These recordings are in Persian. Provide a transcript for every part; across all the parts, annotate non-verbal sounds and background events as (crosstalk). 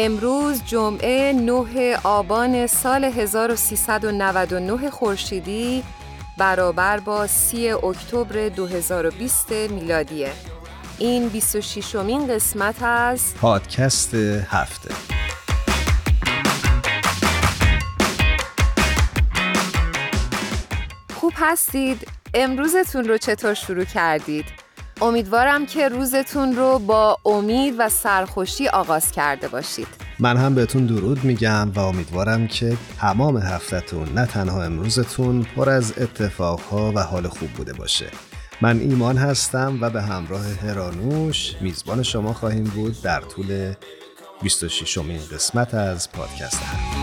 امروز جمعه 9 آبان سال 1399 خورشیدی برابر با 3 اکتبر 2020 میلادیه این 26 مین قسمت از پادکست هفته خوب هستید؟ امروزتون رو چطور شروع کردید؟ امیدوارم که روزتون رو با امید و سرخوشی آغاز کرده باشید من هم بهتون درود میگم و امیدوارم که تمام هفتهتون نه تنها امروزتون پر از اتفاقها و حال خوب بوده باشه من ایمان هستم و به همراه هرانوش میزبان شما خواهیم بود در طول 26 امین قسمت از پادکست هم.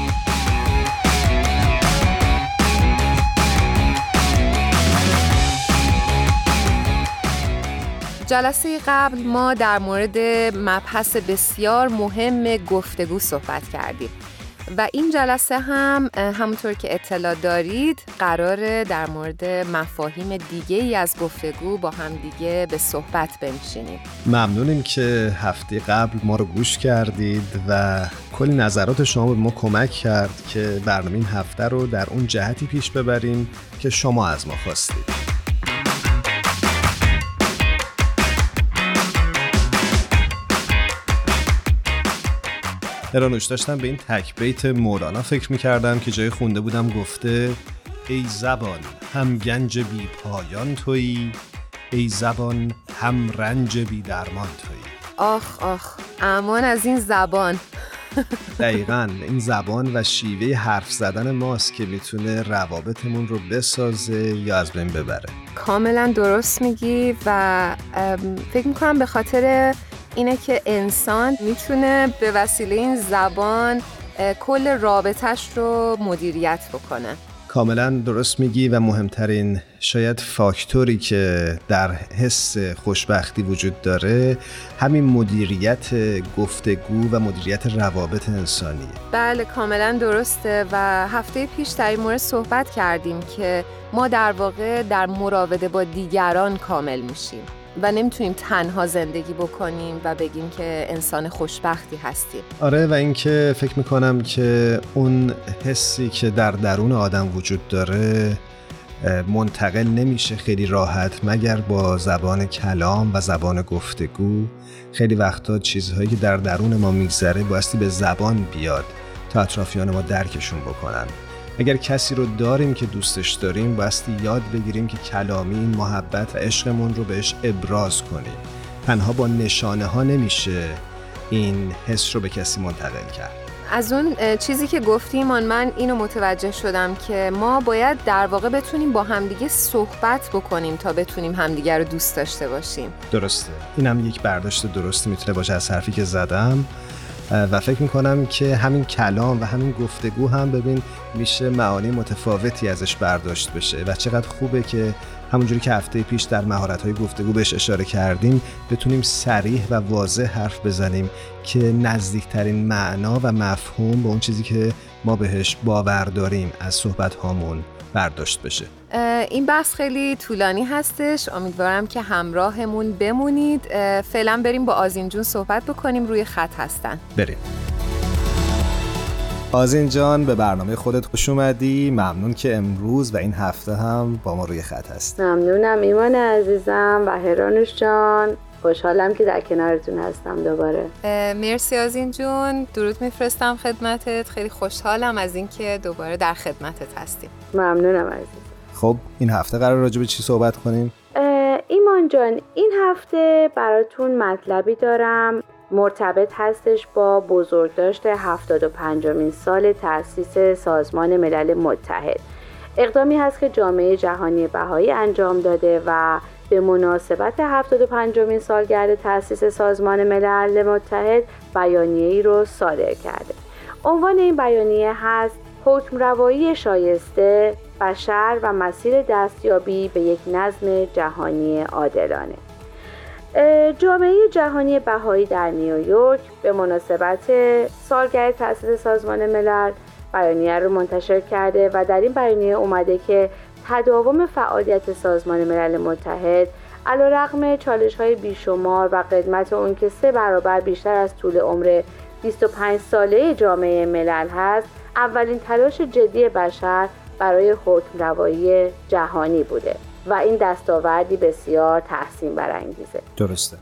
جلسه قبل ما در مورد مبحث بسیار مهم گفتگو صحبت کردیم و این جلسه هم همونطور که اطلاع دارید قرار در مورد مفاهیم دیگه ای از گفتگو با هم دیگه به صحبت بنشینیم. ممنونیم که هفته قبل ما رو گوش کردید و کلی نظرات شما به ما کمک کرد که برنامه این هفته رو در اون جهتی پیش ببریم که شما از ما خواستید. هرانوش داشتم به این تک بیت مولانا فکر می‌کردم که جای خونده بودم گفته ای زبان هم گنج بی پایان تویی ای زبان هم رنج بی درمان تویی. آخ آخ امان از این زبان. (laughs) دقیقا این زبان و شیوه حرف زدن ماست که می‌تونه روابطمون رو بسازه یا از بین ببره. کاملا درست میگی و فکر می‌کنم به خاطر اینه که انسان می‌تونه به وسیله این زبان کل رابطش رو مدیریت بکنه. کاملا درست میگی و مهمترین شاید فاکتوری که در حس خوشبختی وجود داره همین مدیریت گفتگو و مدیریت روابط انسانی. بله کاملا درسته و هفته پیش در این مورد صحبت کردیم که ما در واقع در مراوده با دیگران کامل میشیم. و نمی‌تونیم تنها زندگی بکنیم و بگیم که انسان خوشبختی هستیم. آره و اینکه فکر می‌کنم که اون حسی که در درون آدم وجود داره منتقل نمیشه خیلی راحت مگر با زبان کلام و زبان گفتگو. خیلی وقتا چیزهایی که در درون ما میگذره بایستی به زبان بیاد تا اطرافیان ما درکشون بکنن. اگر کسی رو داریم که دوستش داریم بایستی یاد بگیریم که کلامی این محبت و عشقمون رو بهش ابراز کنیم. تنها با نشانه ها نمیشه این حس رو به کسی منتقل کرد. از اون چیزی که گفتیم من اینو متوجه شدم که ما باید در واقع بتونیم با همدیگه صحبت بکنیم تا بتونیم همدیگه رو دوست داشته باشیم. درسته. این هم یک برداشت درستی می‌تونه باشه از حرفی که زدم. و فکر می‌کنم که همین کلام و همین گفتگو هم ببین میشه معانی متفاوتی ازش برداشت بشه و چقدر خوبه که همونجوری که هفته پیش در مهارت های گفتگو بهش اشاره کردیم بتونیم سریح و واضح حرف بزنیم که نزدیکترین معنا و مفهوم به اون چیزی که ما بهش باور داریم از صحبت هامون برداشت بشه. این بحث خیلی طولانی هستش. امیدوارم که همراهمون بمونید. فعلا بریم با آزین جون صحبت بکنیم. روی خط هستن. بریم. آزین جان به برنامه خودت خوش اومدی. ممنون که امروز و این هفته هم با ما روی خط هست ممنونم ایمان عزیزم و هرانوش جان. خوشحالم که در کنارتون هستم دوباره. مرسی از این جون. درود میفرستم خدمتت. خیلی خوشحالم از اینکه دوباره در خدمتت هستیم. ممنونم عزیز خب این هفته قرار راجع به چی صحبت کنیم؟ ایمان جان این هفته براتون مطلبی دارم. مرتبط هستش با بزرگداشت 75 مین سال تأسیس سازمان ملل متحد. اقدامی هست که جامعه جهانی بهایی انجام داده و به مناسبت 75 مین سالگرد تأسیس سازمان ملل متحد بیانیه ای رو صادر کرده. عنوان این بیانیه هست حکم روایی شایسته بشر و مسیر دستیابی به یک نظم جهانی عادلانه. جامعه جهانی بهایی در نیویورک به مناسبت سالگرد تأسیس سازمان ملل بیانیه رو منتشر کرده و در این بیانیه اومده که تداوم فعالیت سازمان ملل متحد علا رقم چالش های بیشمار و قدمت اون که سه برابر بیشتر از طول عمر 25 ساله جامعه ملل هست اولین تلاش جدی بشر برای حکم روایی جهانی بوده و این دستاوردی بسیار تحسین برانگیزه درسته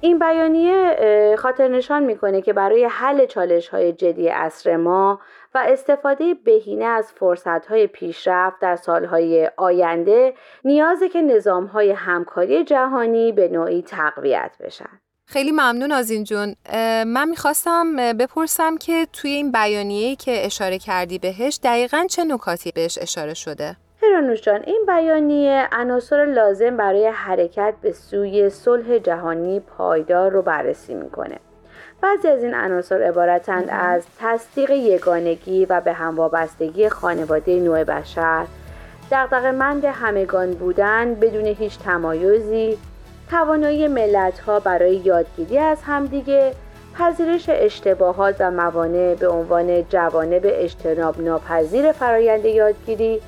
این بیانیه خاطر نشان می‌کنه که برای حل چالش های جدی عصر ما و استفاده بهینه از فرصت های پیشرفت در سالهای آینده نیازه که نظام های همکاری جهانی به نوعی تقویت بشن. خیلی ممنون از این جون من می‌خواستم بپرسم که توی این بیانیه‌ای که اشاره کردی بهش دقیقا چه نکاتی بهش اشاره شده؟ هرانوش جان این بیانیه عناصر لازم برای حرکت به سوی صلح جهانی پایدار رو بررسی می‌کنه. بعضی از این عناصر عبارتند از تصدیق یگانگی و به هم وابستگی خانواده نوع بشر مند همگان بودن بدون هیچ تمایزی توانایی ملت ها برای یادگیری از همدیگه پذیرش اشتباهات و موانع به عنوان جوانب اجتناب ناپذیر فرایند یادگیری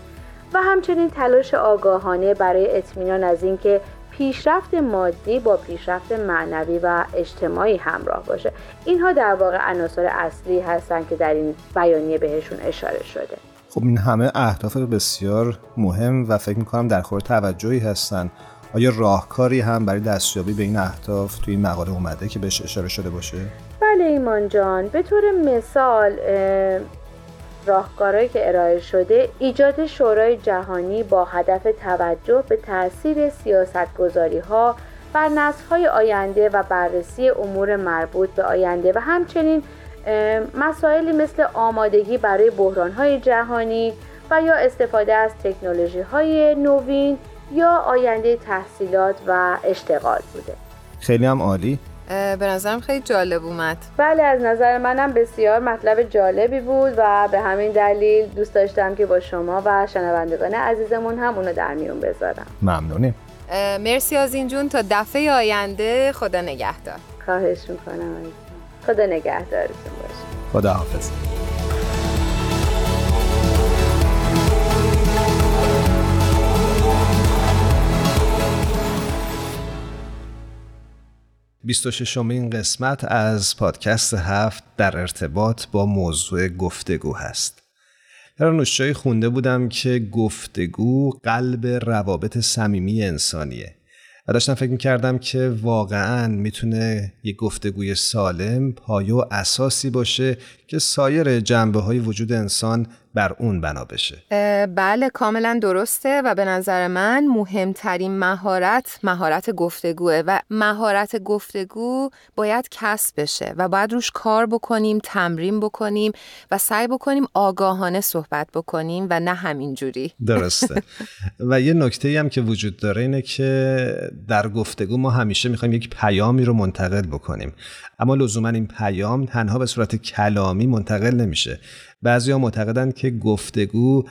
و همچنین تلاش آگاهانه برای اطمینان از اینکه پیشرفت مادی با پیشرفت معنوی و اجتماعی همراه باشه. اینها در واقع عناصر اصلی هستند که در این بیانیه بهشون اشاره شده. خب این همه اهداف بسیار مهم و فکر می‌کنم در خور توجهی هستن. آیا راهکاری هم برای دستیابی به این اهداف توی این مقاله اومده که بهش اشاره شده باشه؟ بله ایمان جان به طور مثال راهکارهایی که ارائه شده ایجاد شورای جهانی با هدف توجه به تاثیر سیاستگذاری ها بر نسل آینده و بررسی امور مربوط به آینده و همچنین مسائلی مثل آمادگی برای بحران های جهانی و یا استفاده از تکنولوژی های نوین یا آینده تحصیلات و اشتغال بوده؟ خیلی هم عالی. به نظرم خیلی جالب اومد. بله از نظر منم بسیار مطلب جالبی بود و به همین دلیل دوست داشتم که با شما و شنوندگان عزیزمون هم اونو در میون بذارم. ممنونیم. مرسی از این جون. تا دفعه آینده خدا نگهدار. خواهش می‌کنم. خدا نگهدارتون باشه. خدا حافظ 26 این قسمت از پادکست هفت در ارتباط با موضوع گفتگو هست. در نوشجایی خونده بودم که گفتگو قلب روابط صمیمی انسانیه و داشتم فکر می‌کردم که واقعا می‌تونه یک گفتگوی سالم پایه و اساسی باشه که سایر جنبه های وجود انسان بر اون بنا بشه. بله کاملا درسته و به نظر من مهمترین مهارت مهارت گفتگوه و مهارت گفتگو باید کسب بشه و باید روش کار بکنیم تمرین بکنیم و سعی بکنیم آگاهانه صحبت بکنیم و نه همینجوری. درسته. (laughs) و یه نکته هم که وجود داره اینه که در گفتگو ما همیشه می‌خوایم یک پیامی رو منتقل بکنیم. اما لزوما این پیام تنها به صورت کلامی منتقل نمیشه. بعضیا معتقدند که گفتگو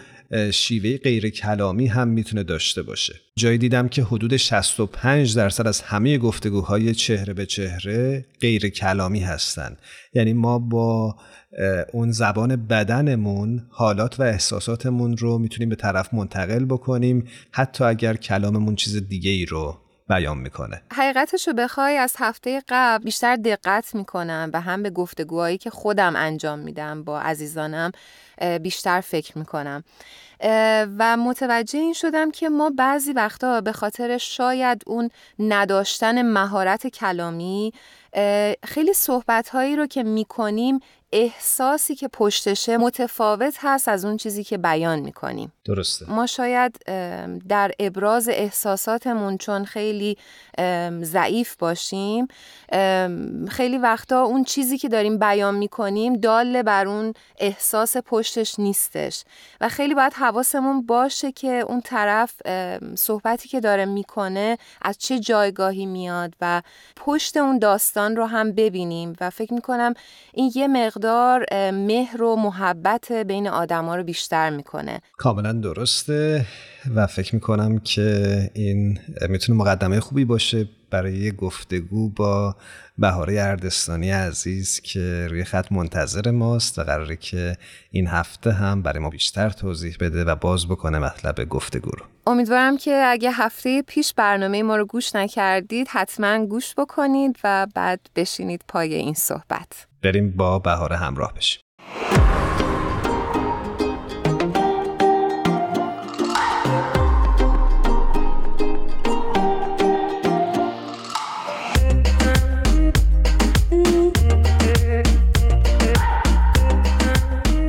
شیوه غیر کلامی هم می‌تونه داشته باشه. جایی دیدم که حدود 65 درصد از همه گفتگوهای چهره به چهره غیر کلامی هستند یعنی ما با اون زبان بدنمون حالات و احساساتمون رو می‌تونیم به طرف منتقل بکنیم. حتی اگر کلاممون چیز دیگه ای رو بیان می‌کنه. حقیقتش رو بخوای از هفته قبل بیشتر دقت می‌کنم و هم به گفتگوهایی که خودم انجام میدم با عزیزانم بیشتر فکر می‌کنم. و متوجه این شدم که ما بعضی وقتا به خاطر شاید اون نداشتن مهارت کلامی خیلی صحبت هایی رو که می‌کنیم احساسی که پشتشه متفاوت هست از اون چیزی که بیان می‌کنیم. درسته. ما شاید در ابراز احساساتمون چون خیلی ضعیف باشیم خیلی وقتا اون چیزی که داریم بیان می‌کنیم دال بر اون احساس پشتش نیستش. و خیلی باید حواسمون باشه که اون طرف صحبتی که داره می‌کنه از چه جایگاهی میاد و پشت اون داستان رو هم ببینیم. و فکر می‌کنم این یه مقدار مهر و محبت بین آدما رو بیشتر می‌کنه. کاملا درسته و فکر می‌کنم که این می‌تونه مقدمه خوبی باشه. برای گفتگو با بهاره اردستانی عزیز که روی خط منتظر ماست و قراره که این هفته هم برای ما بیشتر توضیح بده و باز بکنه مطلب گفتگو رو. امیدوارم که اگه هفته پیش برنامه ما رو گوش نکردید حتما گوش بکنید و بعد بشینید پای این صحبت. بریم با بهاره همراه بشیم.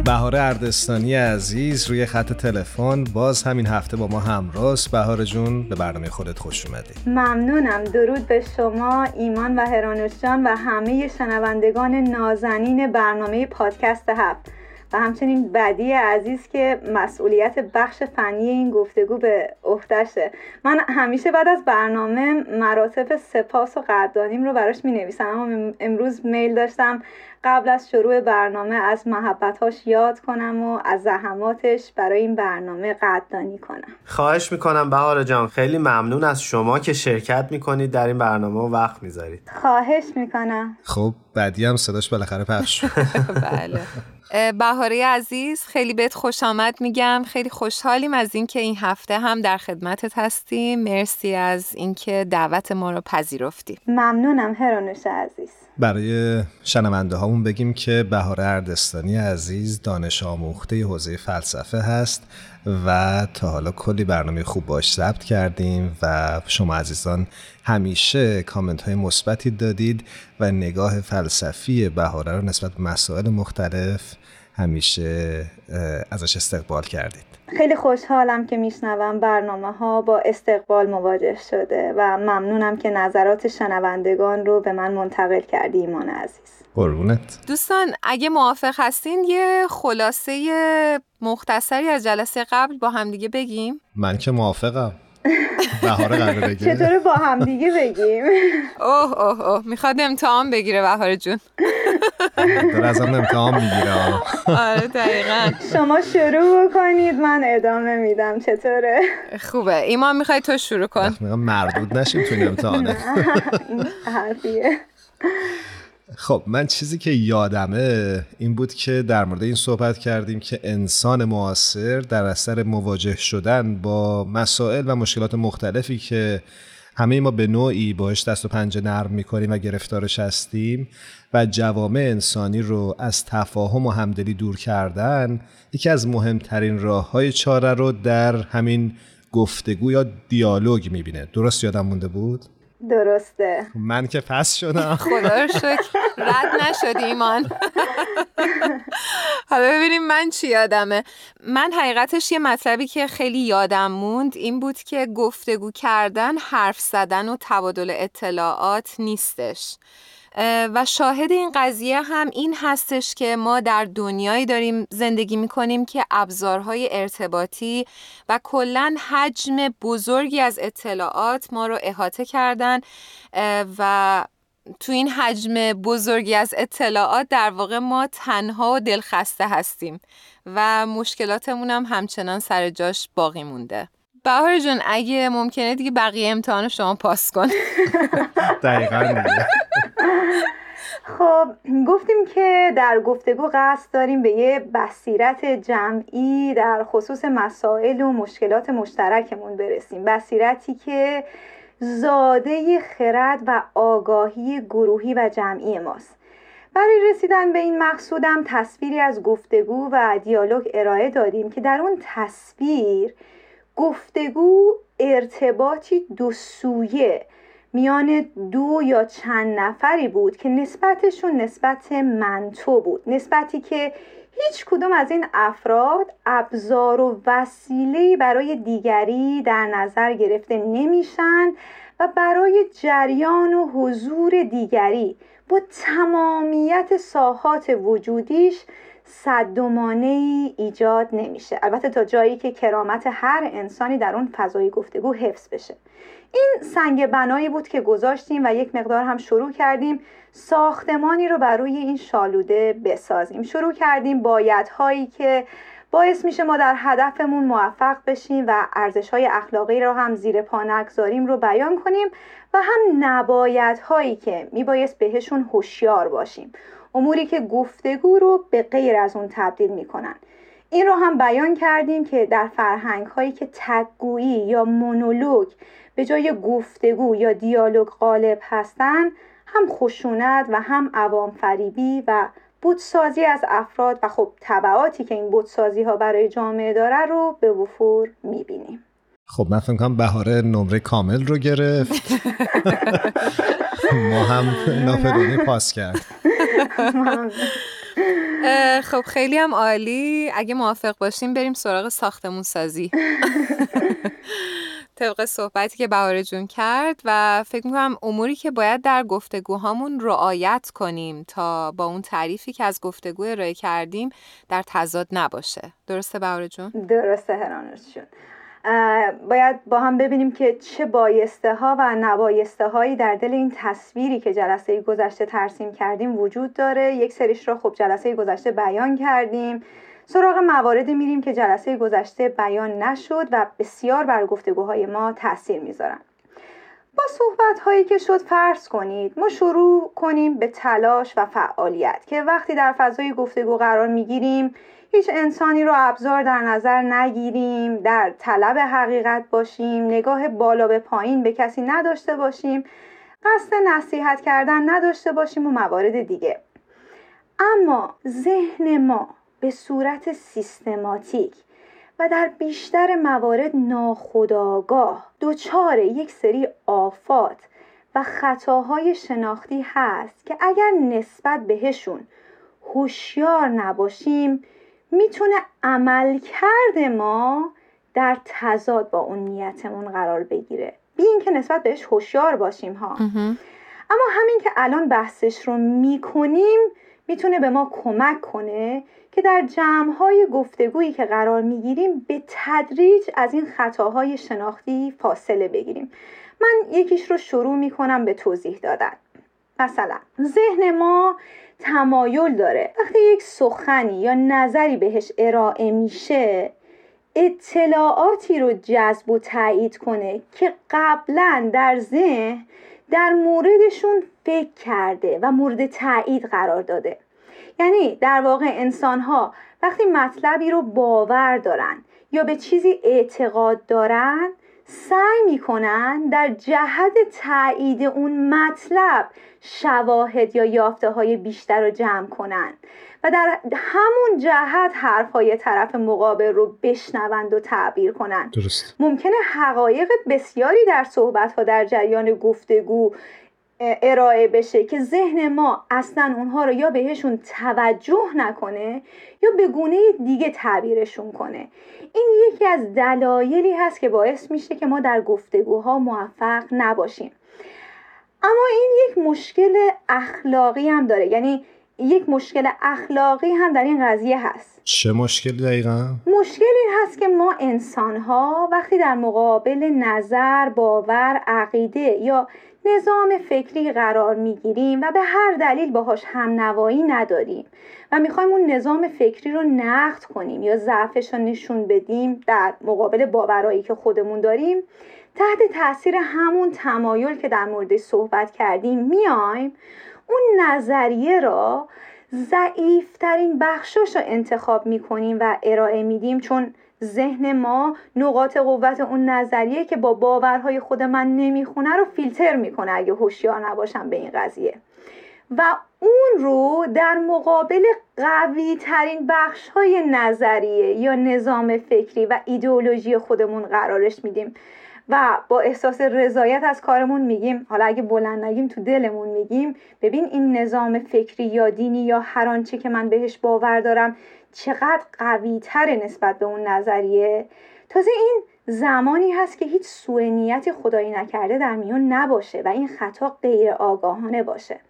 بهار اردستانی عزیز روی خط تلفن. باز همین هفته با ما همراست. بهار جون به برنامه خودت خوش اومدی. ممنونم. درود به شما ایمان و هرانوش جان و همه شنوندگان نازنین برنامه پادکست هفت. و همچنین بدی عزیز که مسئولیت بخش فنی این گفتگو به عهدهشه. من همیشه بعد از برنامه مراتب سپاس و قدردانیم رو براش می نویسم اما امروز میل داشتم قبل از شروع برنامه از محبتهاش یاد کنم و از زحماتش برای این برنامه قدردانی کنم. خواهش می‌کنم بهار جان. خیلی ممنون از شما که شرکت می‌کنید در این برنامه و وقت می‌ذارید. خواهش می‌کنم. خب بعدی هم صداش بالاخره پخش (laughs) بله. بهاره عزیز خیلی بهت خوش آمد میگم. خیلی خوشحالیم از اینکه این هفته هم در خدمتت هستیم. مرسی از اینکه دعوت ما رو پذیرفتی. ممنونم هرانوش عزیز. برای شنونده هامون بگیم که بهاره اردستانی عزیز دانش آموخته حوزه فلسفه هست و تا حالا کلی برنامه خوب باش ضبط کردیم و شما عزیزان همیشه کامنت های مثبتی دادید و نگاه فلسفی بهاره رو نسبت به مسائل مختلف همیشه ازش استقبال کردید. خیلی خوشحالم که میشنوم برنامه ها با استقبال مواجه شده و ممنونم که نظرات شنوندگان رو به من منتقل کردی ایمان عزیز. قربونت. دوستان اگه موافق هستین یه خلاصه مختصری از جلسه قبل با همدیگه بگیم. من که موافقم. بهاره قرار بگه. چطور با هم دیگه بگیم؟ اوه اوه اوه. می‌خواد امتحان بگیره بهاره جون. داره ازم امتحان می‌گیره. آره دقیقا. شما شروع بکنید من ادامه میدم. چطوره؟ خوبه. ایمان می‌خوای تو شروع کن؟ مردود نشیم تو این امتحانه. حرفیه. خب من چیزی که یادمه این بود که در مورد این صحبت کردیم که انسان معاصر در اثر مواجه شدن با مسائل و مشکلات مختلفی که همه ما به نوعی باش دست و پنجه نرم می‌کنیم و گرفتارش هستیم. و جوامع انسانی رو از تفاهم و همدلی دور کردن یکی از مهمترین راه های چاره رو در همین گفتگو یا دیالوگ می‌بینه. درست یادم مونده بود؟ درسته. من که پس شدم. (laughs) خدا رو شکر. رد نشد ایمان. (laughs) حالا ببینیم من چی یادمه. من حقیقتش یه مطلبی که خیلی یادم موند این بود که گفتگو کردن حرف زدن و تبادل اطلاعات نیستش. و شاهد این قضیه هم این هستش که ما در دنیایی داریم زندگی می‌کنیم که ابزارهای ارتباطی و کلا حجم بزرگی از اطلاعات ما رو احاطه کردن و تو این حجم بزرگی از اطلاعات در واقع ما تنها و دلخسته هستیم و مشکلاتمون هم همچنان سر جاش باقی مونده. بهار جون اگه ممکنه دیگه بقیه امتحان شما پاس کن. (laughs) دقیقا خب گفتیم که در گفتگو قصد داریم به یه بصیرت جمعی در خصوص مسائل و مشکلات مشترکمون برسیم. بصیرتی که زاده خرد و آگاهی گروهی و جمعی ماست. برای رسیدن به این مقصودم تصویری از گفتگو و دیالوگ ارائه دادیم که در اون تصویر گفتگو ارتباطی دو سویه. میان دو یا چند نفری بود که نسبتشون نسبت منتو بود. نسبتی که هیچ کدوم از این افراد ابزار و وسیله برای دیگری در نظر گرفته نمیشن و برای جریان و حضور دیگری. با تمامیت ساحات وجودیش صدومانه ای ایجاد نمیشه. البته تا جایی که کرامت هر انسانی در اون فضای گفتگو حفظ بشه. این سنگ بنایی بود که گذاشتیم و یک مقدار هم شروع کردیم ساختمانی رو بر روی این شالوده بسازیم. شروع کردیم بایدهایی که باعث میشه ما در هدفمون موفق بشیم و ارزش های اخلاقی رو هم زیر پا نگذاریم رو بیان کنیم و هم نبایدهایی که میبایست بهشون هوشیار باشیم. اموری که گفتگو رو به غیر از اون تبدیل می‌کنن. این رو هم بیان کردیم که در فرهنگ هایی که تگویی یا مونولوگ به جای گفتگو یا دیالوگ غالب هستند هم خشونت و هم عوام فریبی و بودسازی از افراد و خب طبعاتی که این بودسازی ها برای جامعه داره رو به وفور می‌بینیم. خب من فکر کنم بهاره نمره کامل رو گرفت. (laughs) ما هم نافرونی پاس کرد. خب خیلی هم عالی. اگه موافق باشیم بریم سراغ ساختمون سازی. (laughs) طبق صحبتی که بهاره جون کرد و فکر می‌کنم اموری که باید در گفتگوهامون رعایت کنیم تا با اون تعریفی که از گفتگو ارائه کردیم در تضاد نباشه. درسته بهاره جون؟ درسته هرانوش جون. باید با هم ببینیم که چه بایسته ها و نبایسته هایی در دل این تصویری که جلسه گذشته ترسیم کردیم وجود داره. یک سریش را خب جلسه گذشته بیان کردیم. سراغ مواردی میریم که جلسه گذشته بیان نشد و بسیار بر گفتگوهای ما تاثیر می‌ذارن. با صحبت هایی که شد فرض کنید. ما شروع کنیم به تلاش و فعالیت که وقتی در فضای گفتگو قرار می‌گیریم هیچ انسانی رو ابزار در نظر نگیریم در طلب حقیقت باشیم نگاه بالا به پایین به کسی نداشته باشیم قصد نصیحت کردن نداشته باشیم و موارد دیگه. اما ذهن ما به صورت سیستماتیک و در بیشتر موارد ناخودآگاه. دچار یک سری آفات و خطاهای شناختی هست که اگر نسبت بهشون هوشیار نباشیم می‌تونه عمل کرده ما در تضاد با اون نیتمون قرار بگیره. بی اینکه نسبت بهش هوشیار باشیم ها. اما همین که الان بحثش رو می‌کنیم می‌تونه به ما کمک کنه که در جمعهای گفتگویی که قرار می‌گیریم به تدریج از این خطاهای شناختی فاصله بگیریم. من یکیش رو شروع می‌کنم به توضیح دادن. مثلا ذهن ما تمایل داره. وقتی یک سخنی یا نظری بهش ارائه میشه اطلاعاتی رو جذب و تایید کنه که قبلا در ذهن در موردشون فکر کرده و مورد تایید قرار داده. یعنی در واقع انسان ها وقتی مطلبی رو باور دارن یا به چیزی اعتقاد دارن سعی می‌کنن در جهت تایید اون مطلب شواهد یا یافته های بیشتر رو جمع کنن و در همون جهت حرف های طرف مقابل رو بشنوند و تعبیر کنند درست. ممکنه حقایق بسیاری در صحبت ها در جریان گفتگو ارائه بشه که ذهن ما اصلا اونها رو یا بهشون توجه نکنه یا به گونه دیگه تعبیرشون کنه. این یکی از دلایلی هست که باعث میشه که ما در گفتگوها موفق نباشیم. اما این یک مشکل اخلاقی هم داره. یعنی یک مشکل اخلاقی هم در این قضیه هست. چه مشکلی دقیقا؟ مشکل این هست که ما انسان ها وقتی در مقابل نظر، باور، عقیده یا نظام فکری قرار می‌گیریم و به هر دلیل باهاش هم نوایی نداریم و می‌خوایم اون نظام فکری رو نقد کنیم یا ضعفش رو نشون بدیم در مقابل باورایی که خودمون داریم. تحت تاثیر همون تمایل که در مورد صحبت کردیم میایم اون نظریه را ضعیفترین بخشاش رو انتخاب می‌کنیم و ارائه میدیم. چون ذهن ما نقاط قوت اون نظریه که با باورهای خود من نمی‌خونه رو فیلتر می‌کنه اگه هوشیار نباشم به این قضیه. و اون رو در مقابل قوی ترین بخش های نظریه یا نظام فکری و ایدئولوژی خودمون قرارش میدیم. و با احساس رضایت از کارمون میگیم. حالا اگه بلند نگیم تو دلمون میگیم ببین این نظام فکری یا دینی یا هر آنچه که من بهش باور دارم چقدر قوی تره نسبت به اون نظریه. تازه این زمانی هست که هیچ سوء نیتی خدایی نکرده در میون نباشه و این خطا غیر آگاهانه باشه.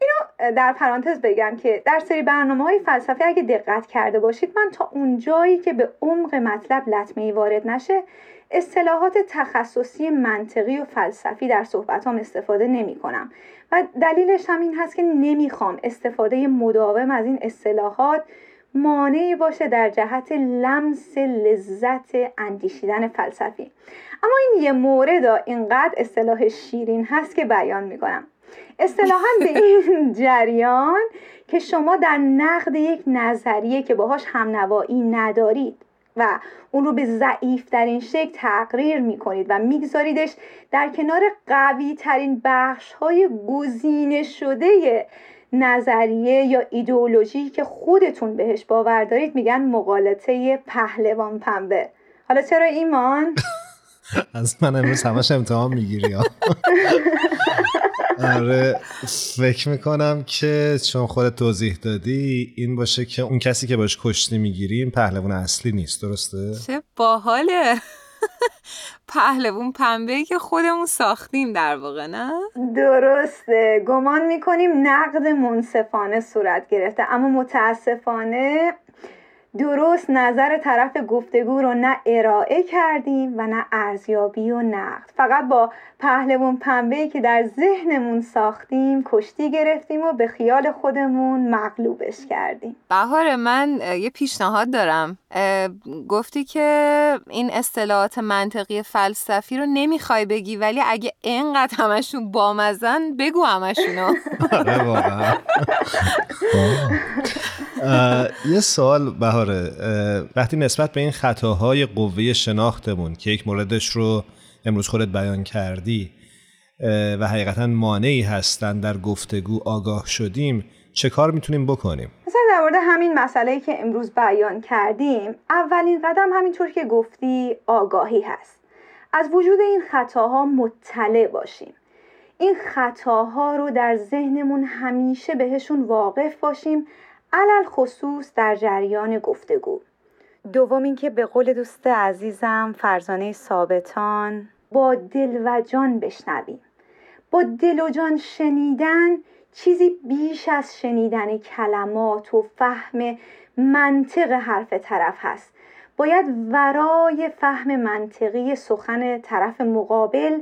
اینو در پرانتز بگم که در سری برنامه های فلسفه اگه دقت کرده باشید من تا اون جایی که به عمق مطلب لطمه وارد نشه اصطلاحات تخصصی منطقی و فلسفی در صحبتام استفاده نمی کنم. و دلیلش هم این هست که نمی‌خوام استفاده مداوم از این اصطلاحات مانعی باشه در جهت لمس لذت اندیشیدن فلسفی. اما این یه مورد اینقدر اصطلاح شیرین هست که بیان می‌کنم اصطلاحا به این (laughs) جریان که شما در نقد یک نظریه که باهاش همنوایی ندارید و اون رو به ضعیف در این شکل تقریر می‌کنید و میگذاریدش در کنار قوی ترین بخش های گزینه شده نظریه یا ایدئولوژی که خودتون بهش باور دارید میگن مقالطه پهلوان پنبه حالا چرا ایمان؟ (laughs) از من امروز همش امتحان می‌گیری (laughs) آره فکر می‌کنم که چون خودت توضیح دادی این باشه که اون کسی که باش کشتی می‌گیریم پهلوان اصلی نیست درسته؟ چه باحاله (laughs) پهلوون پنبه که خودمون ساختیم در واقع نه؟ درسته گمان می‌کنیم نقد منصفانه صورت گرفته اما متاسفانه درست نظر طرف گفتگو رو نه ارائه کردیم و نه ارزیابی و نقد. فقط با پهلوون پنبه که در ذهنمون ساختیم کشتی گرفتیم و به خیال خودمون مغلوبش کردیم. بهار من یه پیشنهاد دارم. گفتی که این اصطلاحات منطقی فلسفی رو نمی‌خوای بگی ولی اگه اینقدر همشون بامزن بگو همشونو. (laughs) آره واقعا. (laughs) یه سوال بهاره وقتی نسبت به این خطاهای قوه شناختمون که یک موردش رو امروز خودت بیان کردی و حقیقتا مانعی هستن در گفتگو آگاه شدیم چه کار می‌تونیم بکنیم؟ مثلا در مورد همین مسئله که امروز بیان کردیم اولین قدم همینطور که گفتی آگاهی هست از وجود این خطاها مطلع باشیم این خطاها رو در ذهنمون همیشه بهشون واقف باشیم علل خصوص در جریان گفتگو. دوم اینکه به قول دوست عزیزم فرزانه ثابتان با دل و جان بشنویم. با دل و جان شنیدن چیزی بیش از شنیدن کلمات و فهم منطق حرف طرف هست. باید ورای فهم منطقی سخن طرف مقابل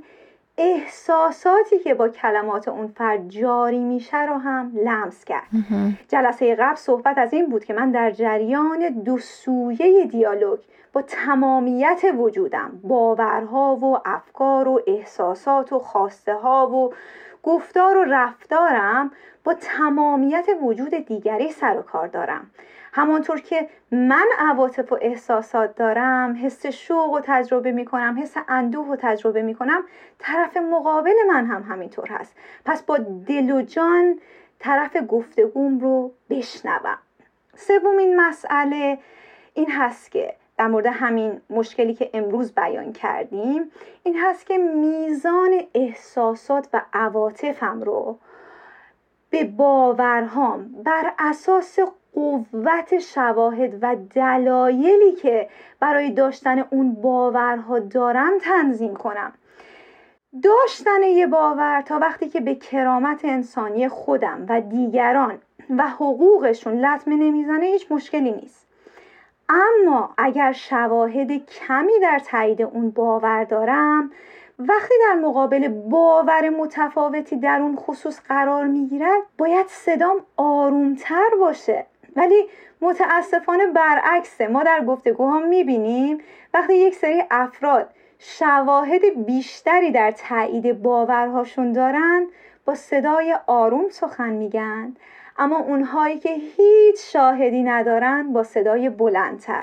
احساساتی که با کلمات اون فرد جاری میشه رو هم لمس کرد. جلسه قبل صحبت از این بود که من در جریان دو سویه دیالوگ با تمامیت وجودم باورها و افکار و احساسات و خواسته ها و گفتار و رفتارم با تمامیت وجود دیگری سر و کار دارم. همانطور که من عواطف و احساسات دارم حس شوق و تجربه می کنم حس اندوه و تجربه می کنم طرف مقابل من هم همینطور هست. پس با دل و جان طرف گفتگوم رو بشنوم. سومین مسئله این هست که در مورد همین مشکلی که امروز بیان کردیم این هست که میزان احساسات و عواطفم رو به باورهام بر اساس قوت شواهد و دلایلی که برای داشتن اون باورها دارم تنظیم کنم. داشتن یه باور تا وقتی که به کرامت انسانی خودم و دیگران و حقوقشون لطمه نمی‌زنه هیچ مشکلی نیست. اما اگر شواهد کمی در تایید اون باور دارم وقتی در مقابل باور متفاوتی در اون خصوص قرار می‌گیرد باید صدام آرومتر باشه. ولی متاسفانه برعکسه. ما در گفتگوها می‌بینیم وقتی یک سری افراد شواهد بیشتری در تایید باورهاشون دارن با صدای آروم سخن میگن. اما اونهایی که هیچ شاهدی ندارن با صدای بلندتر.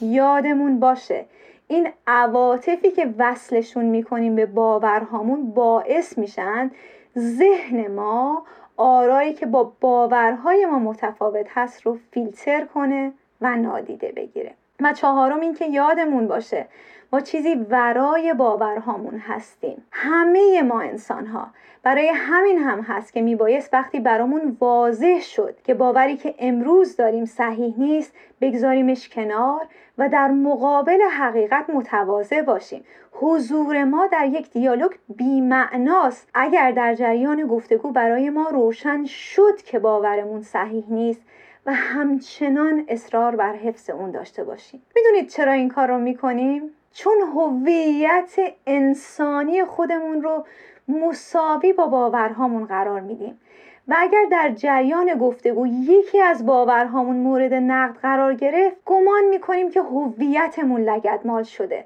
یادمون باشه این عواطفی که وصلشون می‌کنیم به باورهامون باعث میشن ذهن ما آرایی که با باورهای ما متفاوت هست رو فیلتر کنه و نادیده بگیره. و چهارم این که یادمون باشه ما چیزی ورای باورهامون هستیم. همه ما انسان ها برای همین هم هست که میبایست وقتی برامون واضح شد که باوری که امروز داریم صحیح نیست بگذاریمش کنار و در مقابل حقیقت متواضع باشیم. حضور ما در یک دیالوگ بیمعناست. اگر در جریان گفتگو برای ما روشن شد که باورمون صحیح نیست و همچنان اصرار بر حفظ اون داشته باشیم. می‌دونید چرا این کار رو می‌کنیم؟ چون هویت انسانی خودمون رو مساوی با باورهامون قرار میدیم. و اگر در جریان گفتگو یکی از باورهامون مورد نقد قرار گرفت گمان می‌کنیم که هویتمون لگدمال شده.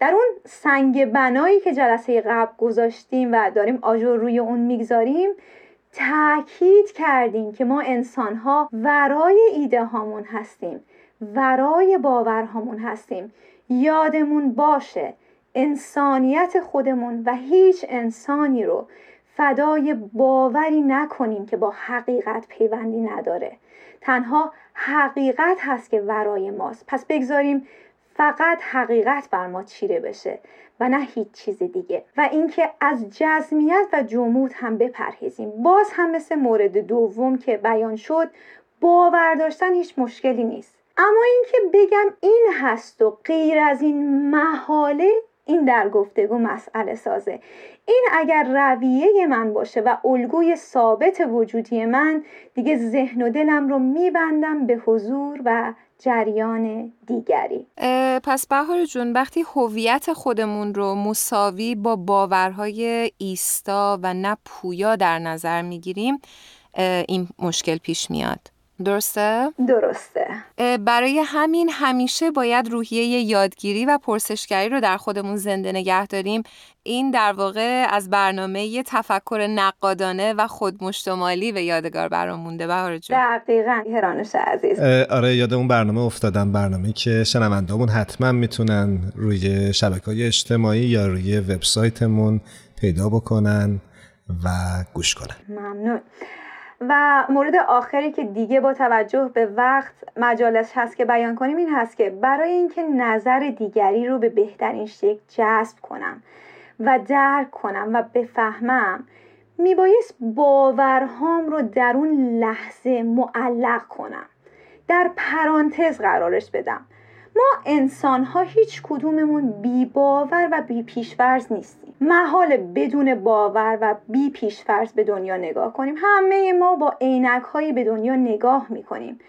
در اون سنگ بنایی که جلسه قبل گذاشتیم و داریم آجر روی اون می‌گذاریم تاکید کردیم که ما انسان ها ورای ایده هامون هستیم ورای باورهامون هستیم. یادمون باشه انسانیت خودمون و هیچ انسانی رو فدای باوری نکنیم که با حقیقت پیوندی نداره. تنها حقیقت هست که ورای ماست. پس بگذاریم فقط حقیقت بر ما چیره بشه و نه هیچ چیز دیگه. و اینکه از جزمیت و جمود هم بپرهیزیم. باز هم مثل مورد دوم که بیان شد باور داشتن هیچ مشکلی نیست. اما اینکه بگم این هست و غیر از این محاله این در گفتگو مسئله سازه. این اگر رویه من باشه و الگوی ثابت وجودی من دیگه ذهن و دلم رو میبندم به حضور و جریان دیگری. پس بهار جون وقتی هویت خودمون رو مساوی با باورهای ایستا و نه پویا در نظر می‌گیریم این مشکل پیش میاد. درسته؟ درسته. برای همین همیشه باید روحیه یادگیری و پرسشگری رو در خودمون زنده نگه داریم. این در واقع از برنامه تفکر نقادانه و خودمشتمالی به یادگار برام مونده بهار جون. دقیقا هرانش عزیز. آره یاد اون برنامه افتادم برنامه که شنوندامون حتما می‌تونن روی شبکه های اجتماعی یا روی وبسایتمون پیدا بکنن و گوش کنن. ممنون. و مورد آخری که دیگه با توجه به وقت مجالس هست که بیان کنیم این هست که برای اینکه نظر دیگری رو به بهترین شکل جذب کنم و درک کنم و بفهمم میبایست باورهام رو در اون لحظه معلق کنم. در پرانتز قرارش بدم. ما انسان ها هیچ کدوممون بی باور و بی پیشورز نیستیم. محال بدون باور و بی پیشفرض به دنیا نگاه کنیم. همه ما با عینک هایی به دنیا نگاه می‌کنیم.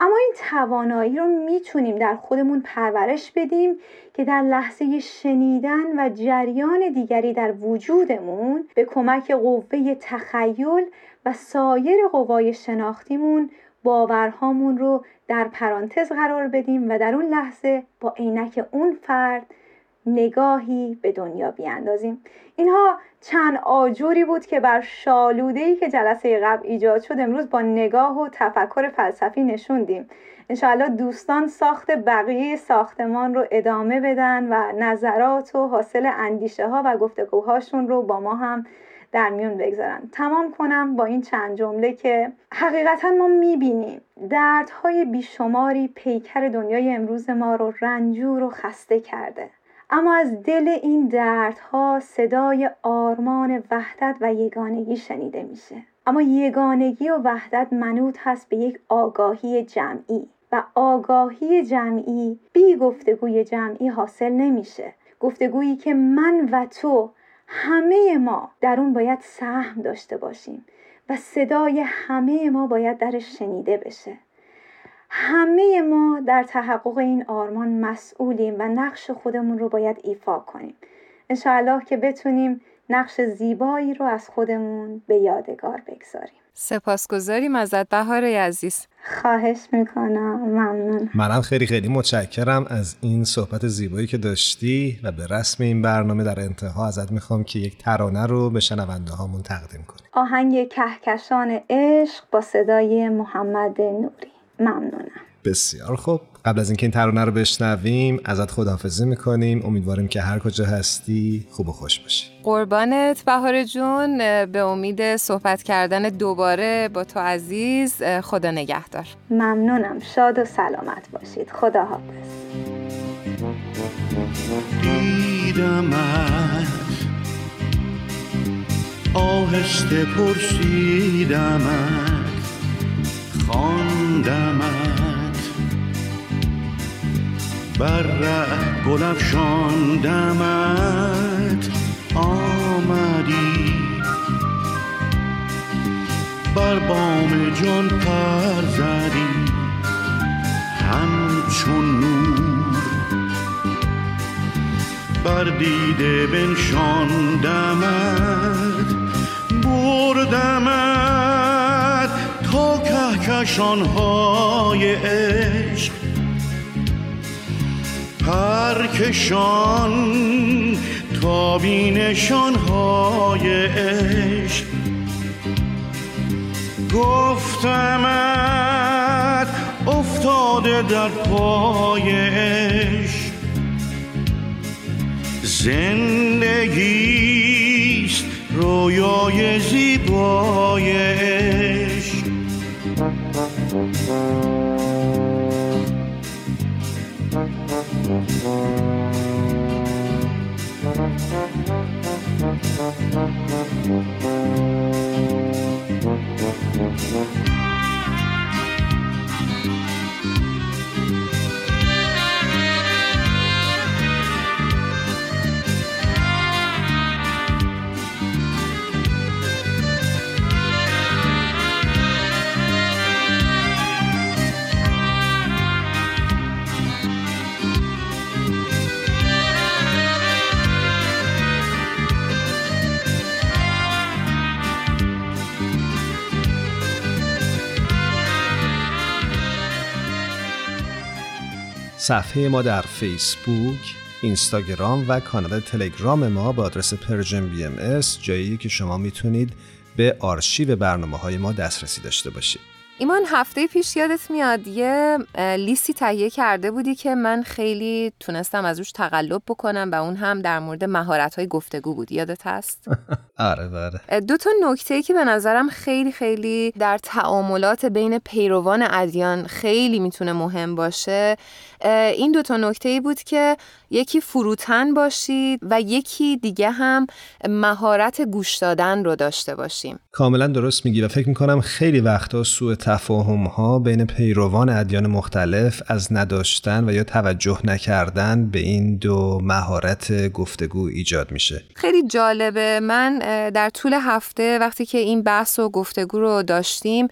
اما این توانایی رو می‌تونیم در خودمون پرورش بدیم که در لحظه شنیدن و جریان دیگری در وجودمون به کمک قوه تخیل و سایر قوای شناختیمون باورهامون رو در پرانتز قرار بدیم و در اون لحظه با عینک اون فرد نگاهی به دنیا بیاندازیم. اینها چند آجوری بود که بر شالودهی که جلسه قبل ایجاد شد امروز با نگاه و تفکر فلسفی نشوندیم انشاءالله دوستان ساخت بقیه ساختمان رو ادامه بدن و نظرات و حاصل اندیشه ها و گفتگوهاشون رو با ما هم در میون بگذارن. تمام کنم با این چند جمله که حقیقتا ما می‌بینیم دردهای بیشماری پیکر دنیای امروز ما رو رنجور و خسته کرده. اما از دل این دردها صدای آرمان وحدت و یگانگی شنیده میشه. اما یگانگی و وحدت منوط هست به یک آگاهی جمعی و آگاهی جمعی بی گفتگوی جمعی حاصل نمیشه. گفتگویی که من و تو همه ما در اون باید سهم داشته باشیم و صدای همه ما باید درش شنیده بشه. همه ما در تحقق این آرمان مسئولیم و نقش خودمون رو باید ایفا کنیم. انشاءالله که بتونیم نقش زیبایی رو از خودمون به یادگار بگذاریم. سپاسگزاریم ازت بهار عزیز. خواهش می‌کنم. ممنون. منم خیلی خیلی متشکرم از این صحبت زیبایی که داشتی و به رسم این برنامه در انتها ازت می‌خوام که یک ترانه رو به شنونده هامون تقدیم کنی آهنگ کهکشان عشق با صدای محمد نوری. ممنونم. بسیار خوب. قبل از اینکه این ترانه رو بشنویم ازت خداحافظی می‌کنیم. امیدواریم که هر کجا هستی خوب و خوش باشی. قربانت بهار جون. به امید صحبت کردن دوباره با تو عزیز خدا نگهدار. ممنونم. شاد و سلامت باشید. خدا حافظ دیدمت آهسته پرسیدمت خواندمت بر ره گل افشاندمت آمدی. بر بام جان پر زدی. همچون نور. بر دیده بنشاندمت. بردمت. تا کهکشانهای عشق پرکشان تا بینشان های عشق. گفتمت افتاده در پای عشق. زندگیست رویای زیبای صفحه ما در فیسبوک، اینستاگرام و کانال تلگرام ما با آدرس Persian BMS جایی که شما می‌تونید به آرشیو برنامه های ما دسترسی داشته باشید. ایمان هفته پیش یادت میاد یه لیستی تهیه کرده بودی که من خیلی تونستم از روش تقلب بکنم و اون هم در مورد مهارت های گفتگو بود یادت هست؟ (laughs) آره بله دو تا نکته ای که به نظرم خیلی خیلی در تعاملات بین پیروان ادیان خیلی می‌تونه مهم باشه این دو تا نکته ای بود که یکی فروتن باشید و یکی دیگه هم مهارت گوش دادن رو داشته باشیم. کاملا درست میگی و فکر می‌کنم خیلی وقتا سوء تفاهم ها بین پیروان ادیان مختلف از نداشتن و یا توجه نکردن به این دو مهارت گفتگو ایجاد میشه. خیلی جالبه. من در طول هفته وقتی که این بحث و گفتگو رو داشتیم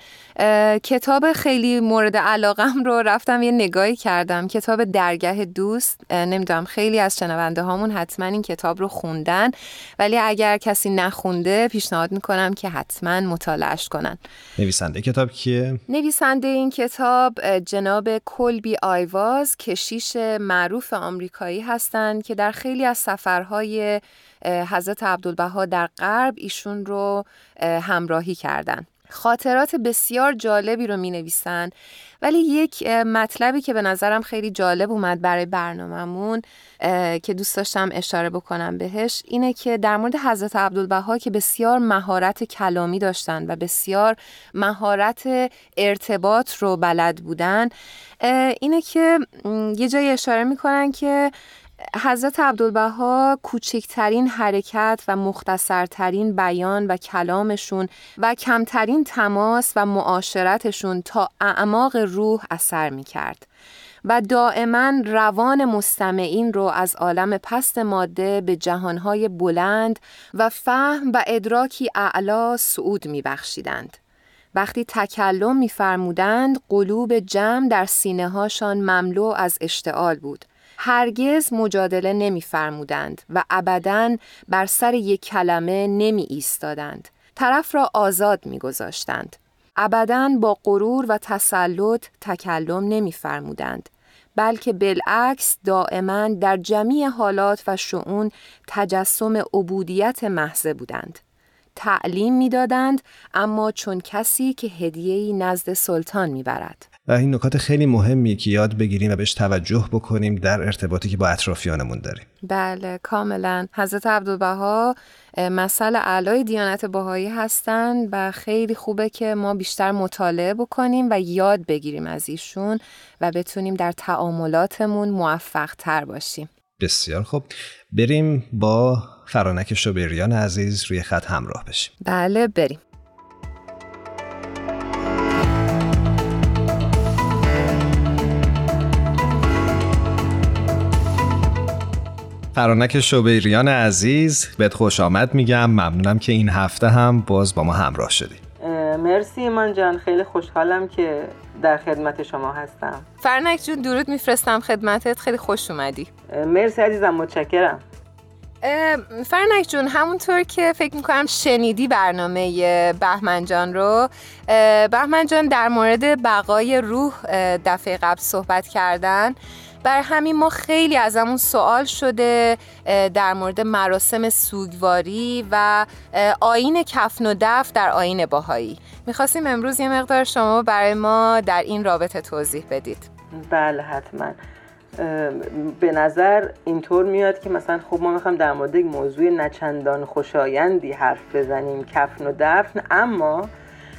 کتاب خیلی مورد علاقم رو رفتم یه نگاهی کردم کتاب درگه دوست نمی‌دونم خیلی از شنونده هامون حتما این کتاب رو خوندن ولی اگر کسی نخونده پیشنهاد می‌کنم که حتما مطالعش کنن نویسنده کتاب کیه؟ نویسنده این کتاب جناب کلبی آیواز کشیش معروف آمریکایی هستند که در خیلی از سفرهای حضرت عبدالبها در غرب ایشون رو همراهی کردند. خاطرات بسیار جالبی رو می نویسن ولی یک مطلبی که به نظرم خیلی جالب اومد برای برنامهمون که دوست داشتم اشاره بکنم بهش اینه که در مورد حضرت عبدالبها که بسیار مهارت کلامی داشتن و بسیار مهارت ارتباط رو بلد بودن اینه که یه جایی اشاره می‌کنن که حضرت عبدالبها کوچکترین حرکت و مختصرترین بیان و کلامشون و کمترین تماس و معاشرتشون تا اعماق روح اثر می کرد. و دائما روان مستمعین رو از عالم پست ماده به جهانهای بلند و فهم و ادراکی اعلا سعود می بخشیدند. وقتی تکلم میفرمودند قلوب جمع در سینه هاشان مملو از اشتعال بود هرگز مجادله نمیفرمودند و ابدا بر سر یک کلمه نمی ایستادند طرف را آزاد میگذاشتند. ابدا با غرور و تسلط تکلم نمیفرمودند بلکه بالعکس دائما در جمعی حالات و شعون تجسم عبودیت محضه بودند. تعلیم می‌دادند اما چون کسی که هدیه‌ای نزد سلطان می‌برد. و این نکات خیلی مهمی که یاد بگیریم و بهش توجه بکنیم در ارتباطی که با اطرافیانمون داریم. بله کاملا. حضرت عبدالبها مسئله اعلای دیانت بهایی هستند و خیلی خوبه که ما بیشتر مطالعه بکنیم و یاد بگیریم از ایشون و بتونیم در تعاملاتمون موفق تر باشیم. بسیار خوب. بریم با فرانک شوبریان عزیز روی خط همراه بشیم. بله بریم. فرانک شوبیریان عزیز بهت خوش آمد میگم. ممنونم که این هفته هم باز با ما همراه شدی. مرسی ایمان جان. خیلی خوشحالم که در خدمت شما هستم. فرانک جون درود میفرستم خدمتت. خیلی خوش اومدی. مرسی عزیزم. متشکرم. فرنک جون همونطور که فکر می‌کنم شنیدی برنامه بهمن جان رو بهمن جان در مورد بقای روح دفعه قبل صحبت کردن. بر همین ما خیلی ازمون سوال شده در مورد مراسم سوگواری و آین کفن و دف در آین باهایی. می‌خواستیم امروز یه مقدار شما برای ما در این رابطه توضیح بدید. بله حتما. به نظر اینطور میاد که مثلا خب ما می‌خوام در مورد یک موضوع نچندان خوشایندی حرف بزنیم کفن و دفن اما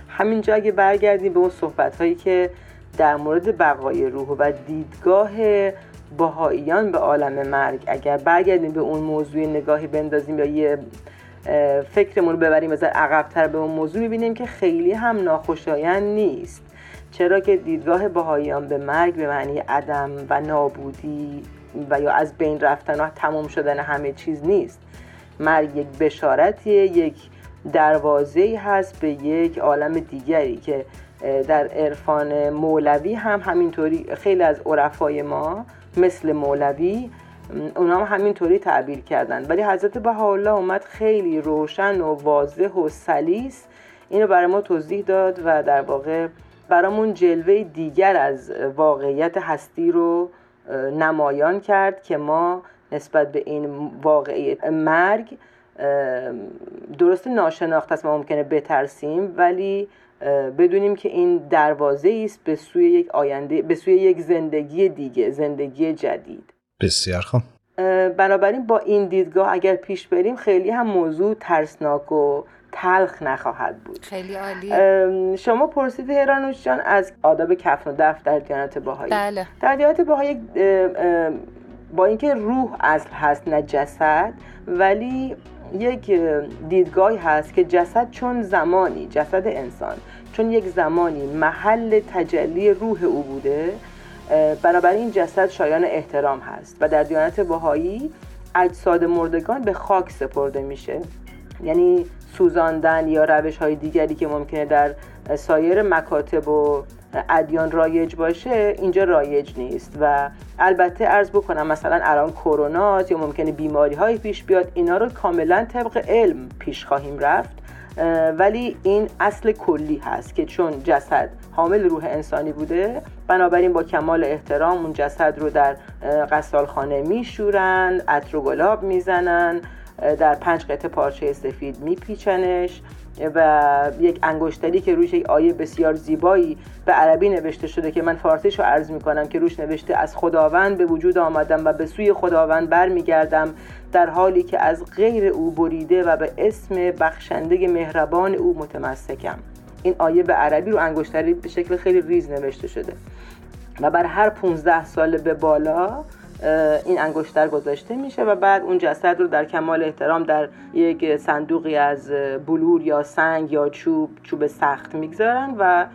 همینجا اگه برگردیم به اون صحبت هایی که در مورد بقای روح و دیدگاه باهاییان به عالم مرگ. اگر برگردیم به اون موضوع نگاهی بندازیم یا یه فکرمون رو ببریم بذار عقبتر به اون موضوع می‌بینیم که خیلی هم ناخوشایند نیست. چرا که دیدگاه باهاییان به مرگ به معنی عدم و نابودی و یا از بین رفتن و تمام شدن همه چیز نیست. مرگ یک بشارتیه یک دروازه هست به یک عالم دیگری که در عرفان مولوی هم همینطوری خیلی از عرفای ما مثل مولوی اونا هم همینطوری تعبیر کردن. ولی حضرت بهاءالله اومد خیلی روشن و واضح و سلیس اینو برای ما توضیح داد و در واقع برامون جلوه دیگر از واقعیت هستی رو نمایان کرد که ما نسبت به این واقعیت مرگ درست ناشناخته است ما ممکنه بترسیم ولی بدونیم که این دروازه است به سوی یک آینده به سوی یک زندگی دیگه زندگی جدید. بسیار خوب. بنابراین با این دیدگاه اگر پیش بریم خیلی هم موضوع ترسناک و تلخ نخواهد بود. خیلی عالی. شما پرسید هرانوش جان از آداب کفن و دف در دیانت باهایی بله. در دیانت باهایی با اینکه روح اصل هست نه جسد ولی یک دیدگاهی هست که جسد چون زمانی جسد انسان چون یک زمانی محل تجلی روح او بوده بنابراین جسد شایان احترام هست و در دیانت بهایی اجساد مردگان به خاک سپرده میشه. یعنی سوزاندن یا روش های دیگری که ممکنه در سایر مکاتب و ادیان رایج باشه اینجا رایج نیست. و البته ارز بکنم مثلا الان کرونا یا ممکنه بیماری های پیش بیاد اینا رو کاملا طبق علم پیش خواهیم رفت. ولی این اصل کلی هست که چون جسد حامل روح انسانی بوده بنابراین با کمال احترام اون جسد رو در قصالخانه میشورن عطر و گلاب می‌زنن. در پنج قطعه پارچه سفید میپیچنش و یک انگشتری که روش یک آیه بسیار زیبایی به عربی نوشته شده که من فارسیش رو عرض می‌کنم که روش نوشته از خداوند به وجود آمدم و به سوی خداوند برمیگردم در حالی که از غیر او بریده و به اسم بخشنده مهربان او متمسکم. این آیه به عربی رو انگشتری به شکل خیلی ریز نوشته شده. و بر هر 15 سال به بالا این انگشتر گذاشته میشه و بعد اون جسد رو در کمال احترام در یک صندوقی از بلور یا سنگ یا چوب چوب سخت می‌گذارن و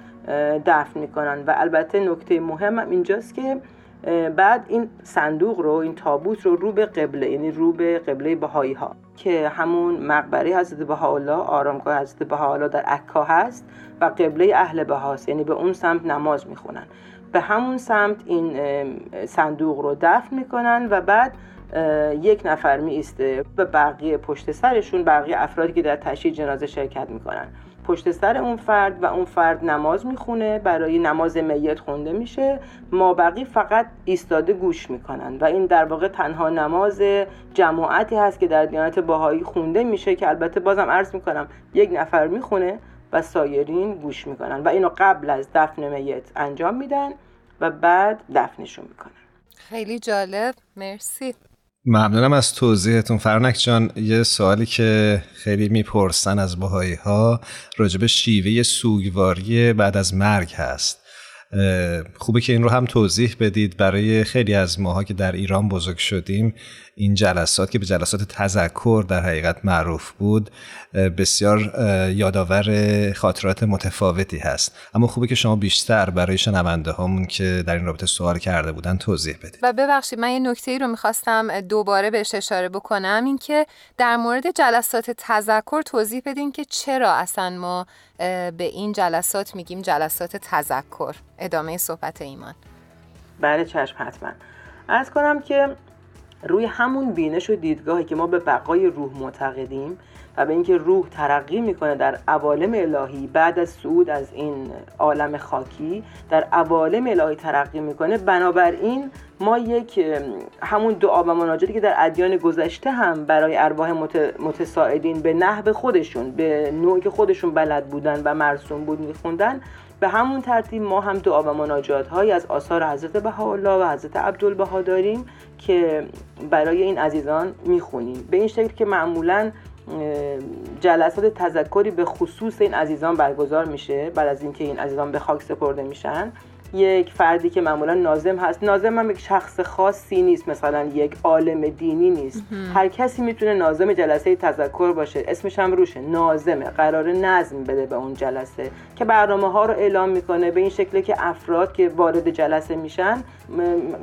دفن می‌کنن. و البته نکته مهم هم اینجاست که بعد این صندوق رو این تابوت رو رو به قبله یعنی رو به قبله بهایی ها که همون مقبره حضرت بهاءالله آرامگاه حضرت بهاءالله در عکا هست و قبله اهل بهاست یعنی به اون سمت نماز می‌خونن. به همون سمت این صندوق رو دفن می‌کنن و بعد یک نفر می ایسته به بقیه پشت سرشون بقیه افرادی که در تشییع جنازه شرکت می‌کنن. پشت سر اون فرد و اون فرد نماز می‌خونه برای نماز میت خونده میشه. ما بقی فقط ایستاده گوش می‌کنن و این در واقع تنها نماز جماعتی هست که در دیانت باهایی خونده میشه که البته بازم عرض می‌کنم یک نفر می‌خونه و سایرین گوش می‌کنن و اینو قبل از دفن میت انجام میدن و بعد دفنشون می‌کنن. خیلی جالب. مرسی. ممنونم از توضیحتون. فرنک جان یه سوالی که خیلی می‌پرسن از باهایی ها راجب شیوه سوگواری بعد از مرگ هست. خوبه که این رو هم توضیح بدید برای خیلی از ماها که در ایران بزرگ شدیم. این جلسات که به جلسات تذکر در حقیقت معروف بود بسیار یادآور خاطرات متفاوتی هست. اما خوبه که شما بیشتر برای شنونده هامون که در این رابطه سوال کرده بودن توضیح بدید. و ببخشید من یه نکته ای رو می‌خواستم دوباره بهش اشاره بکنم این که در مورد جلسات تذکر توضیح بدین که چرا اصلا ما به این جلسات میگیم جلسات تذکر. ادامه صحبت ایمان. بله چشم حتما. از کنم که روی همون بینش و دیدگاهی که ما به بقای روح معتقدیم و به اینکه روح ترقی می‌کنه در عوالم الهی بعد از صعود از این عالم خاکی در عوالم الهی ترقی می‌کنه. بنابراین ما یک همون دعا و مناجاتی که در ادیان گذشته هم برای ارواح متساعدین به نحو خودشون به نوعی که خودشون بلد بودن و مرسوم بود میخوندن به همون ترتیب ما هم دعا و مناجات هایی از آثار حضرت بهاءالله و حضرت عبدالبها داریم که برای این عزیزان می‌خونیم. به این شکل که معمولا جلسات تذکری به خصوص این عزیزان برگزار میشه بعد از اینکه این عزیزان به خاک سپرده میشن. یک فردی که معمولا نازم هست. نازم هم یک شخص خاصی نیست مثلا یک عالم دینی نیست. هر کسی می‌تونه نازم جلسه تذکر باشه. اسمش هم روشه. نازمه قرار نظم بده به اون جلسه. که برنامه ها رو اعلام می‌کنه به این شکل که افراد که وارد جلسه میشن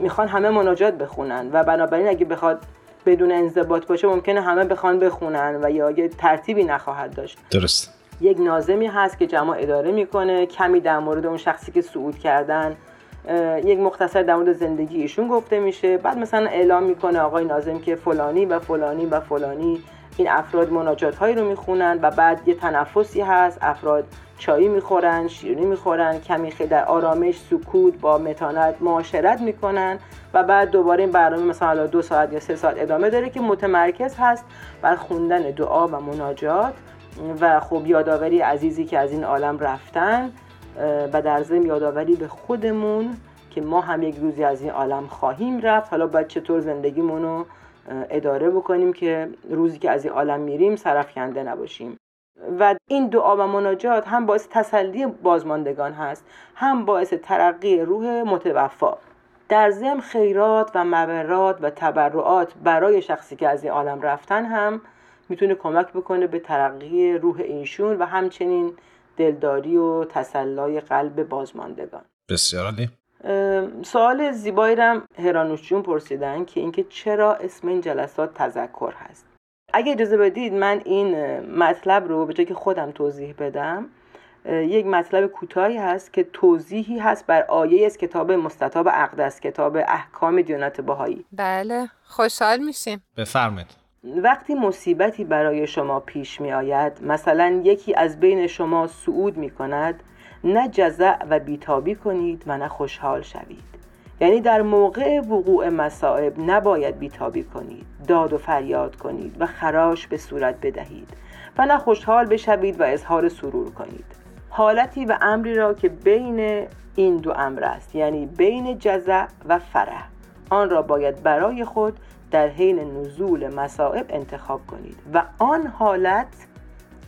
می‌خوان همه مناجات بخونن. و بنابراین اگه بخواد بدون انضباط باشه ممکنه همه بخوان بخونن و یا یه ترتیبی نخواهد داشت. درست یک نازمی هست که جمع اداره می‌کنه کمی در مورد اون شخصی که صعود کردن یک مختصر در مورد زندگی ایشون گفته میشه. بعد مثلا اعلام می‌کنه آقای نازم که فلانی و فلانی و فلانی این افراد مناجات هایی رو می‌خونن و بعد یه تنفسی هست افراد چایی می‌خورن شیرینی می‌خورن کمی خیلی در آرامش سکوت با متانت معاشرت می‌کنن و بعد دوباره این برنامه مثلا دو ساعت یا سه ساعت ادامه داره که متمرکز هست بر خوندن دعا و مناجات. و خب یادآوری عزیزی که از این عالم رفتن و در ضمن یادآوری به خودمون که ما هم یک روزی از این عالم خواهیم رفت. حالا باید چطور زندگیمون رو اداره بکنیم که روزی که از این عالم میریم سرفکنده نباشیم. و این دعا و مناجات هم باعث تسلی بازماندگان هست هم باعث ترقی روح متوفا. در ضمن خیرات و مبرات و تبرعات برای شخصی که از این عالم رفتن هم می‌تونه کمک بکنه به ترقی روح اینشون و همچنین دلداری و تسلای قلب بازماندگان. بسیار عالی. سوال زیبایی رم هرانوشجون پرسیدن که اینکه چرا اسم این جلسات تذکر هست. اگه اجازه بدید من این مطلب رو به جای که خودم توضیح بدم یک مطلب کوتاهی هست که توضیحی هست بر آیه از کتاب مستطاب اقدس کتاب احکام دیانت بهایی. بله خوشحال میشیم. بفرمایید. وقتی مصیبتی برای شما پیش می آید مثلا یکی از بین شما صعود می کند نه جزع و بیتابی کنید و نه خوشحال شوید. یعنی در موقع وقوع مصائب نباید بیتابی کنید داد و فریاد کنید و خراش به صورت بدهید و نه خوشحال بشوید و اظهار سرور کنید. حالتی و امری را که بین این دو امر است یعنی بین جزع و فرح آن را باید برای خود در حین نزول مصائب انتخاب کنید و آن حالت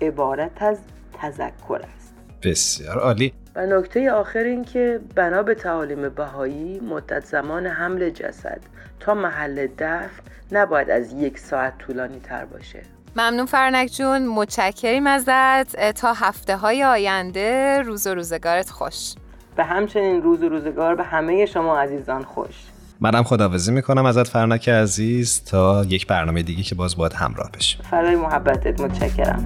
عبارت از تذکر است. بسیار عالی. و نکته آخر این که بنا به تعالیم بهایی مدت زمان حمل جسد تا محل دفن نباید از یک ساعت طولانی تر باشه. ممنون فرنک جون. متشکریم ازت. تا هفته های آینده روز و روزگارت خوش. به همچنین روز و روزگار به همه شما عزیزان خوش. منم خدافظی می‌کنم ازت فرنک عزیز تا یک برنامه دیگه که باز باید همراه بشیم. برای محبتت متشکرم.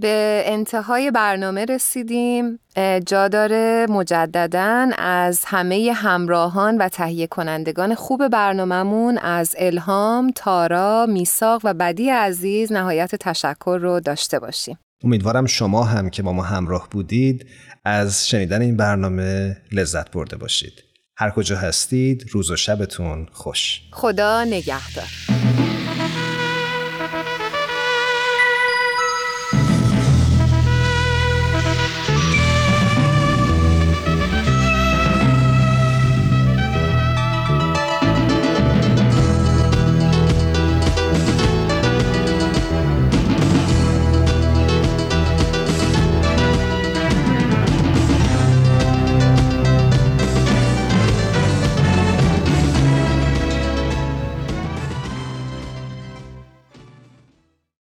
به انتهای برنامه رسیدیم. جا داره مجددا از همه همراهان و تهیه کنندگان خوب برنامهمون از الهام، تارا، میساق و بدی عزیز نهایت تشکر رو داشته باشیم. امیدوارم شما هم که با ما همراه بودید از شنیدن این برنامه لذت برده باشید. هر کجا هستید روز و شبتون خوش. خدا نگهدار.